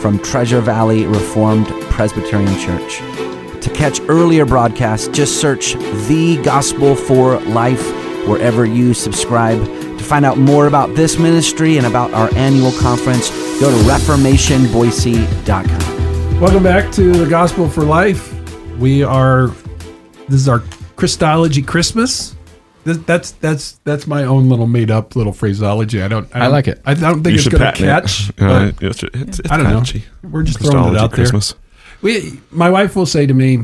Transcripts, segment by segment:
from Treasure Valley Reformed Presbyterian Church. To catch earlier broadcasts, just search The Gospel for Life wherever you subscribe. To find out more about this ministry and about our annual conference, go to reformationboise.com. Welcome back to the Gospel for Life. We are this is our Christology Christmas. This, that's that's that's my own little made up little phraseology. I don't. I, I like it. I don't think You it's should going to patent it. catch. Uh, it's, it's, it's I don't know. catchy. We're just throwing it Christology out there. Christmas. we, my wife will say to me,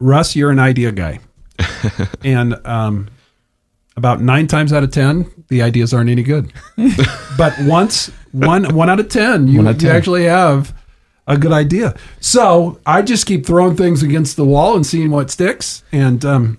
"Russ, you're an idea guy," and um, about nine times out of ten, the ideas aren't any good. but once, one one out of ten, you, One out of you actually have a good idea. So I just keep throwing things against the wall and seeing what sticks. And um,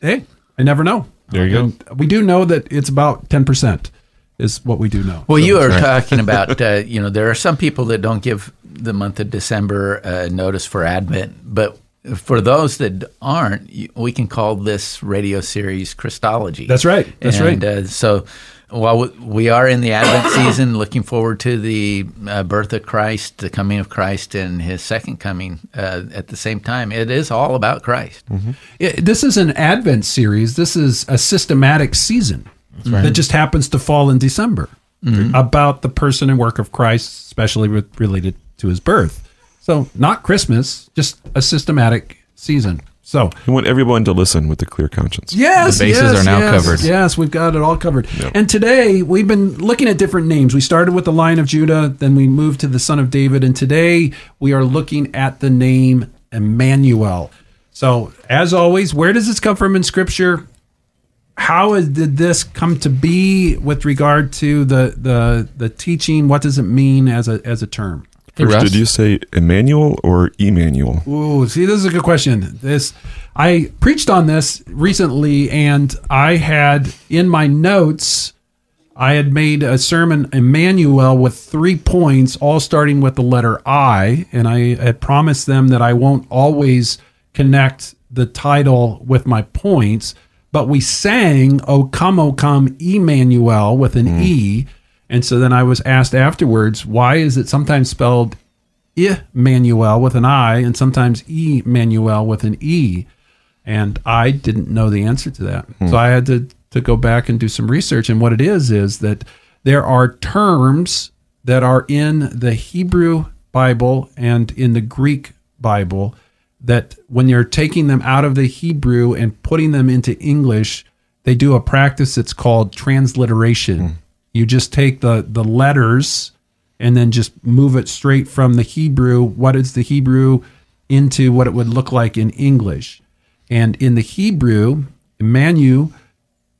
hey, I never know. There you go. We do know that it's about ten percent is what we do know. Well, So- you are talking about, uh, you know, there are some people that don't give the month of December uh, notice for Advent, but for those that aren't, we can call this radio series Christology. That's right. That's and, right. Uh, so while we- are in the Advent season, looking forward to the uh, birth of Christ, the coming of Christ, and his second coming uh, at the same time, it is all about Christ. Yeah, this is an Advent series. This is a systematic season that just happens to fall in December about the person and work of Christ, especially with, related to his birth. So, not Christmas, just a systematic season. So, We want everyone to listen with a clear conscience. Yes, The bases yes, are now yes, covered. Yes, we've got it all covered. Yep. And today we've been looking at different names. We started with the Lion of Judah, then we moved to the Son of David, and today we are looking at the name Emmanuel. So, as always, where does this come from in Scripture? How is, did this come to be with regard to the the the teaching? What does it mean as a as a term? Hey, First, did you say Emmanuel or Emmanuel? Ooh, see, this is a good question. This I preached on this recently, and I had in my notes, I had made a sermon, Immanuel, with three points, all starting with the letter I, and I had promised them that I won't always connect the title with my points, but we sang "O Come, O Come, Emmanuel" with an mm. E, and so then I was asked afterwards, why is it sometimes spelled Immanuel with an I and sometimes Emmanuel with an E. And I didn't know the answer to that. Hmm. So I had to, to go back and do some research. And what it is, is that there are terms that are in the Hebrew Bible and in the Greek Bible that when you're taking them out of the Hebrew and putting them into English, they do a practice that's called transliteration. Hmm. You just take the, the letters and then just move it straight from the Hebrew, what is the Hebrew, into what it would look like in English. And in the Hebrew, Emmanuel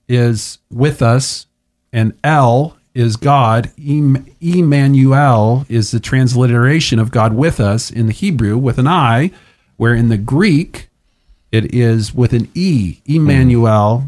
is with us, and El is God. Immanuel is the transliteration of God with us in the Hebrew with an I, where in the Greek it is with an E, Emmanuel,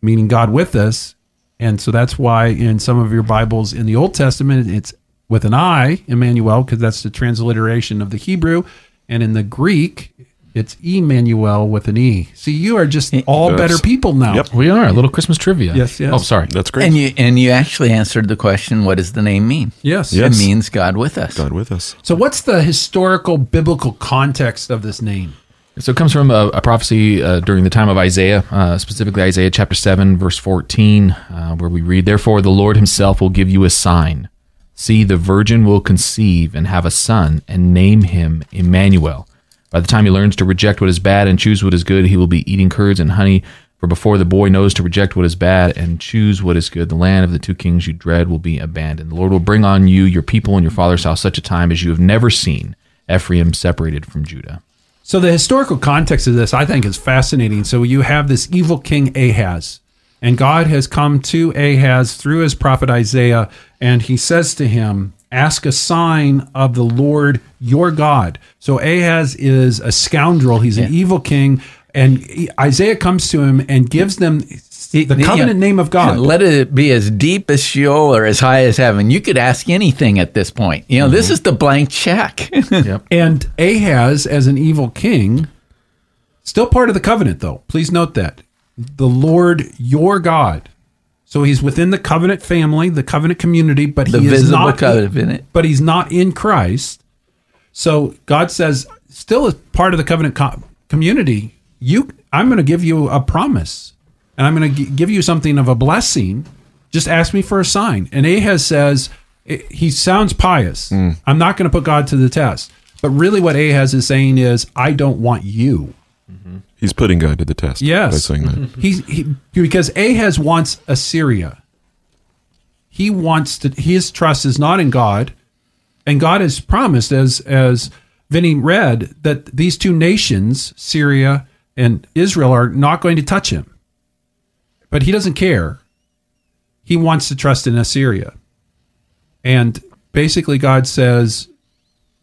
meaning God with us. And so that's why in some of your Bibles in the Old Testament, it's with an I, Immanuel, because that's the transliteration of the Hebrew. And in the Greek, it's Emmanuel with an E. See, you are just all Yes. better people now. Yep. We are a little Christmas trivia. Yes, yes. Oh, sorry. That's great. And you and you actually answered the question, what does the name mean? Yes. Yes. It means God with us. God with us. So, what's the historical biblical context of this name? So it comes from a, a prophecy uh, during the time of Isaiah, uh, specifically Isaiah chapter 7, verse 14, uh, where we read, Therefore the Lord himself will give you a sign. See, the virgin will conceive and have a son, and name him Emmanuel. By the time he learns to reject what is bad and choose what is good, he will be eating curds and honey. For before the boy knows to reject what is bad and choose what is good, the land of the two kings you dread will be abandoned. The Lord will bring on you, your people, and your father's house such a time as you have never seen, Ephraim separated from Judah. So the historical context of this, I think, is fascinating. So you have this evil king Ahaz, and God has come to Ahaz through his prophet Isaiah, and he says to him, ask a sign of the Lord your God. So Ahaz is a scoundrel. He's an evil king. And Isaiah comes to him and gives them the Yeah. covenant name of God. Let it be as deep as Sheol or as high as heaven. You could ask anything at this point. You know, Mm-hmm. this is the blank check. Yep. And Ahaz, as an evil king, still part of the covenant, though. Please note that. The Lord your God. So he's within the covenant family, the covenant community, but The he is not covenant. but he's not in Christ. So God says, still as part of the covenant co- community, you, I'm going to give you a promise, and I'm going to g- give you something of a blessing. Just ask me for a sign. And Ahaz says, i- he sounds pious. Hmm. I'm not going to put God to the test. But really, what Ahaz is saying is, I don't want you. Mm-hmm. He's putting God to the test. Yes. By saying that. He's he, because Ahaz wants Assyria. He wants to. His trust is not in God, and God has promised, as as Vinny read, that these two nations, Syria and Israel, are not going to touch him. But he doesn't care. He wants to trust in Assyria, and basically, God says,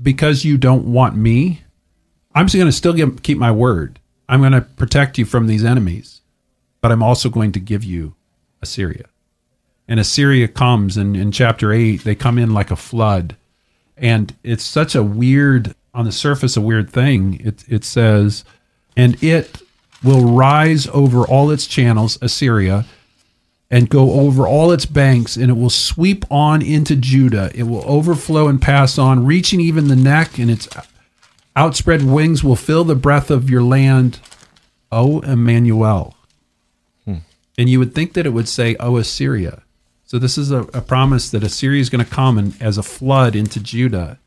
because you don't want me, I'm going to still give, keep my word. I'm going to protect you from these enemies, but I'm also going to give you Assyria. And Assyria comes, and in chapter 8, they come in like a flood. And it's such a weird, on the surface, a weird thing. It, it says, and it will rise over all its channels, Assyria, and go over all its banks, and it will sweep on into Judah. It will overflow and pass on, reaching even the neck, and its outspread wings will fill the breath of your land, O Emmanuel. Hmm. And you would think that it would say, O Assyria. So this is a, a promise that Assyria is going to come and, as a flood into Judah.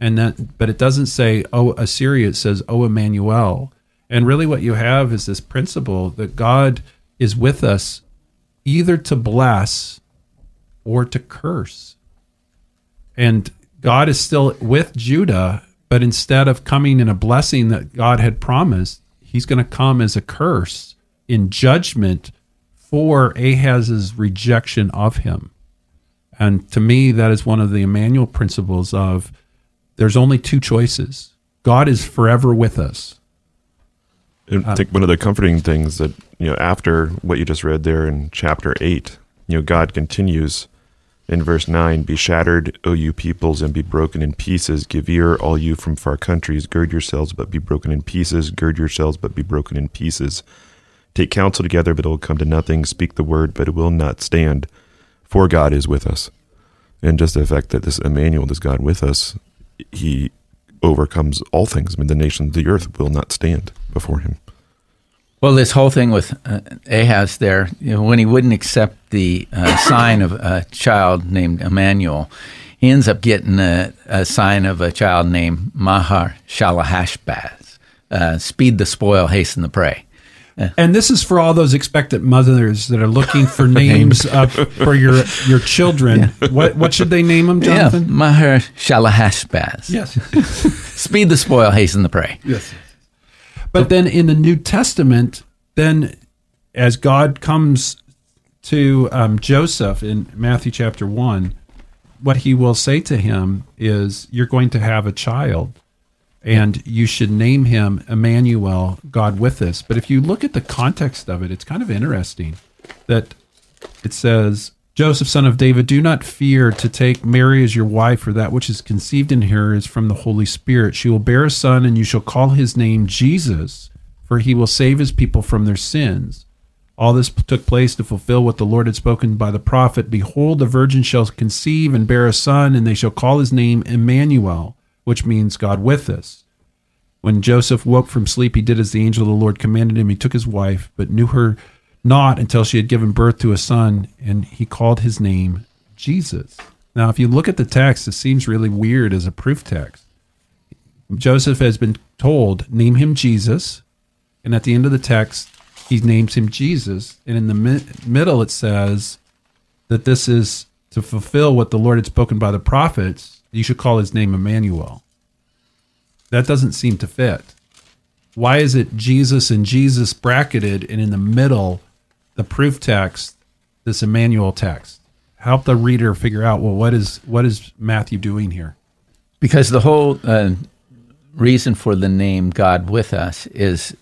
And that, but it doesn't say, O Assyria, it says, O Emmanuel. And really what you have is this principle that God is with us either to bless or to curse. And God is still with Judah, but instead of coming in a blessing that God had promised, he's going to come as a curse in judgment for Ahaz's rejection of him. And to me, that is one of the Emmanuel principles of there's only two choices. God is forever with us. And ah. I think one of the comforting things that you know after what you just read there in chapter eight, you know, God continues in verse nine: "Be shattered, O you peoples, and be broken in pieces. Give ear, all you from far countries. Gird yourselves, but be broken in pieces. Gird yourselves, but be broken in pieces. Take counsel together, but it will come to nothing. Speak the word, but it will not stand. For God is with us." And just the fact that this Emmanuel, this God with us, he overcomes all things. I mean, the nations of the earth will not stand before him. Well, this whole thing with uh, Ahaz there, you know, when he wouldn't accept the uh, sign of a child named Emmanuel, he ends up getting a, a sign of a child named Mahar Shalahashbaz. Uh, speed the spoil, hasten the prey. And this is for all those expectant mothers that are looking for names uh, for your your children. What what should they name them, Jonathan? Yeah, Mahar Shalahashbaz. Yes. Speed the spoil, hasten the prey. Yes. But then in the New Testament, then as God comes to um, Joseph in Matthew chapter 1, what he will say to him is, You're going to have a child, and you should name him Emmanuel, God with us. But if you look at the context of it, it's kind of interesting that it says, Joseph, son of David, do not fear to take Mary as your wife, for that which is conceived in her is from the Holy Spirit. She will bear a son, and you shall call his name Jesus, for he will save his people from their sins. All this took place to fulfill what the Lord had spoken by the prophet Behold, the virgin shall conceive and bear a son, and they shall call his name Emmanuel, which means God with us. When Joseph woke from sleep, he did as the angel of the Lord commanded him. He took his wife, but knew her not until she had given birth to a son, and he called his name Jesus. Now, if you look at the text, it seems really weird as a proof text. Joseph has been told, name him Jesus, and at the end of the text, he names him Jesus, and in the mi- middle, it says that this is to fulfill what the Lord had spoken by the prophets. You should call his name Emmanuel. That doesn't seem to fit. Why is it Jesus and Jesus bracketed and in the middle, the proof text, this Emmanuel text? help the reader figure out well what is what is Matthew doing here? Because the whole uh, reason for the name God with us is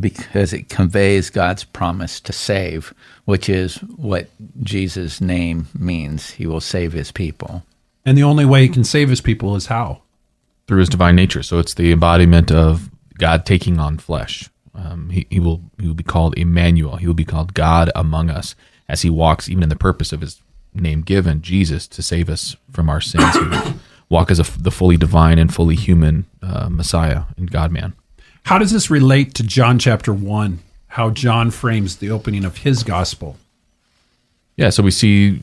because it conveys God's promise to save, which is what Jesus' name means. He will save his people. And the only way he can save his people is how? through his divine nature. So it's the embodiment of God taking on flesh. Um, he, he will he will be called Emmanuel. He will be called God among us as he walks, even in the purpose of his name given, Jesus, to save us from our sins. He will walk as a, the fully divine and fully human uh, Messiah and God man. How does this relate to John chapter 1? How John frames the opening of his gospel? Yeah, so we see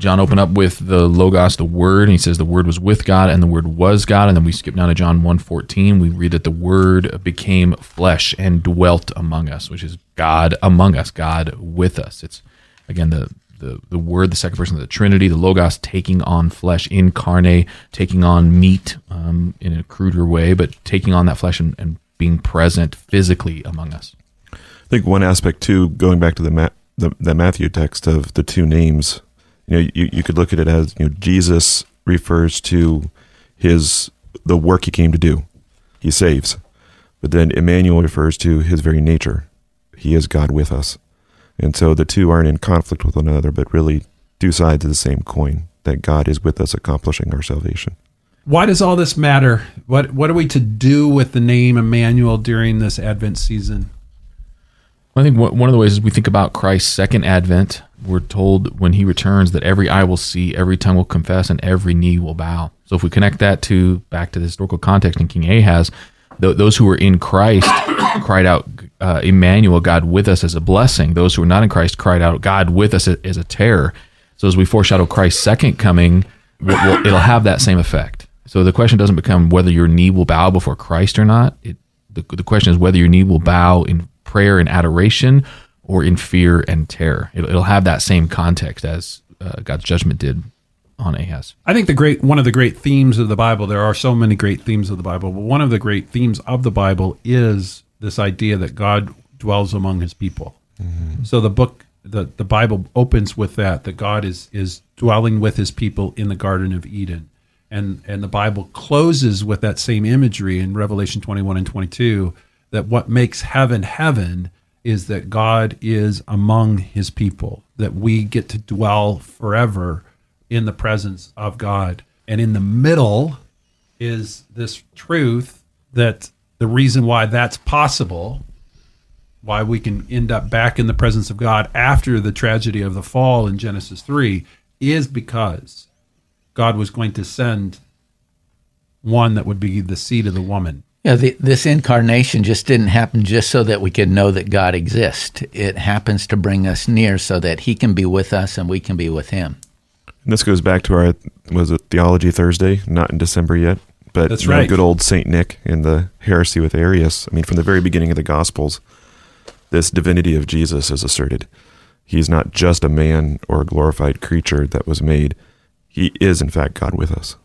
John opened up with the Logos, the Word, and he says the Word was with God and the Word was God. And then we skip down to John 1.14. We read that the Word became flesh and dwelt among us, which is God among us, God with us. It's, again, the, the, the Word, the second person of the Trinity, the Logos taking on flesh, incarnate, taking on meat um, in a cruder way, but taking on that flesh and, and being present physically among us. I think one aspect too, going back to the, Ma- the the Matthew text of the two names, you know, you, you could look at it as you know Jesus refers to his the work he came to do, he saves, but then Emmanuel refers to his very nature, he is God with us, and so the two aren't in conflict with one another, but really two sides of the same coin. That God is with us, accomplishing our salvation. Why does all this matter? What what are we to do with the name Emmanuel during this Advent season? I think one of the ways is we think about Christ's second advent. We're told when he returns that every eye will see, every tongue will confess, and every knee will bow. So if we connect that to back to the historical context in King Ahaz, th- those who were in Christ cried out, uh, Emmanuel, God with us, as a blessing. Those who were not in Christ cried out, God with us as a terror. So as we foreshadow Christ's second coming, we'll, we'll- it'll have that same effect. So the question doesn't become whether your knee will bow before Christ or not. It, the, the question is whether your knee will bow in prayer and adoration or in fear and terror. It'll, it'll have that same context as uh, God's judgment did on Ahaz. I think the great one of the great themes of the Bible. There are so many great themes of the Bible, but one of the great themes of the Bible is this idea that God dwells among His people. So the book, the the Bible opens with that that God is is dwelling with His people in the Garden of Eden, and and the Bible closes with that same imagery in Revelation twenty one and twenty two that what makes heaven heaven is that God is among His people, that we get to dwell forever in the presence of God. And in the middle is this truth that the reason why that's possible, why we can end up back in the presence of God after the tragedy of the fall in Genesis 3, is because God was going to send one that would be the seed of the woman. Yeah, the, this incarnation just didn't happen just so that we could know that God exists. It happens to bring us near so that He can be with us and we can be with Him. And this goes back to our was it Theology Thursday? Not in December yet, but That's right. good old Saint Nick and the heresy with Arius. I mean, from the very beginning of the Gospels, this divinity of Jesus is asserted. He's not just a man or a glorified creature that was made. He is, in fact, God with us.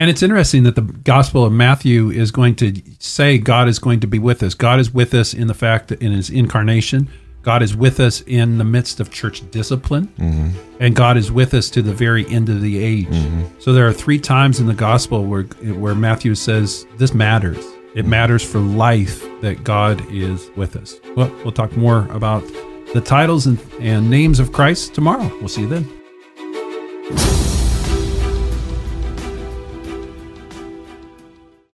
And it's interesting that the Gospel of Matthew is going to say God is going to be with us. God is with us in the fact that in his incarnation, God is with us in the midst of church discipline, mm-hmm. and God is with us to the very end of the age. Mm-hmm. So there are three times in the Gospel where where Matthew says this matters. It mm-hmm. matters for life that God is with us. Well, we'll talk more about the titles and, and names of Christ tomorrow. We'll see you then.